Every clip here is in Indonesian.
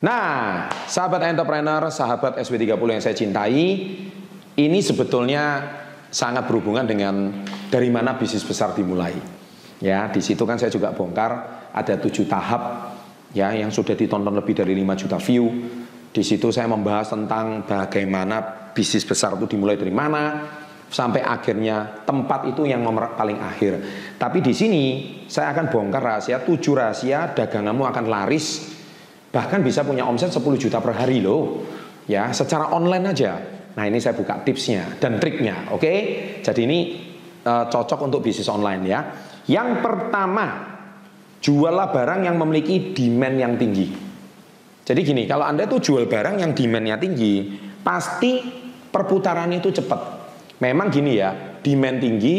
Nah, sahabat entrepreneur, sahabat SW30 yang saya cintai, ini sebetulnya sangat berhubungan dengan dari mana bisnis besar dimulai. Ya, di situ kan saya juga bongkar ada tujuh tahap ya yang sudah ditonton lebih dari 5 juta view. Di situ saya membahas tentang bagaimana bisnis besar itu dimulai dari mana sampai akhirnya tempat itu yang nomor paling akhir. Tapi di sini saya akan bongkar rahasia tujuh rahasia daganganmu akan laris bahkan bisa punya omset 10 juta per hari loh. Ya secara online aja. Nah ini saya buka tipsnya dan triknya oke? Okay? jadi ini uh, cocok untuk bisnis online ya. Yang pertama juallah barang yang memiliki demand yang tinggi. Jadi gini kalau anda tuh jual barang yang demandnya tinggi pasti perputarannya itu cepat. Memang gini ya demand tinggi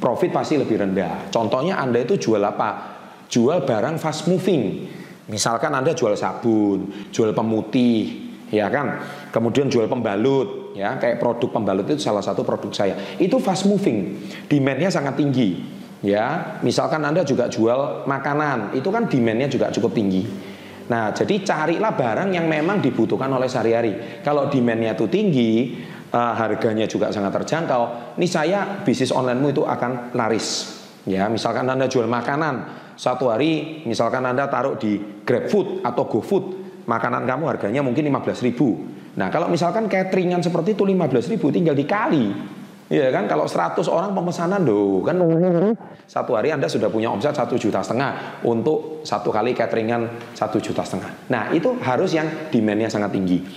profit pasti lebih rendah. Contohnya anda itu jual apa? Jual barang fast moving Misalkan Anda jual sabun, jual pemutih, ya kan? Kemudian jual pembalut, ya kayak produk pembalut itu salah satu produk saya. Itu fast moving, demandnya sangat tinggi. Ya, misalkan Anda juga jual makanan, itu kan demandnya juga cukup tinggi. Nah, jadi carilah barang yang memang dibutuhkan oleh sehari-hari. Kalau demandnya itu tinggi, uh, harganya juga sangat terjangkau. Ini saya bisnis onlinemu itu akan laris. Ya, misalkan Anda jual makanan, satu hari misalkan Anda taruh di GrabFood atau GoFood, makanan kamu harganya mungkin 15 ribu. Nah kalau misalkan cateringan seperti itu 15 ribu tinggal dikali. Iya kan kalau 100 orang pemesanan do kan satu hari Anda sudah punya omset satu juta setengah untuk satu kali cateringan satu juta setengah. Nah itu harus yang demandnya sangat tinggi.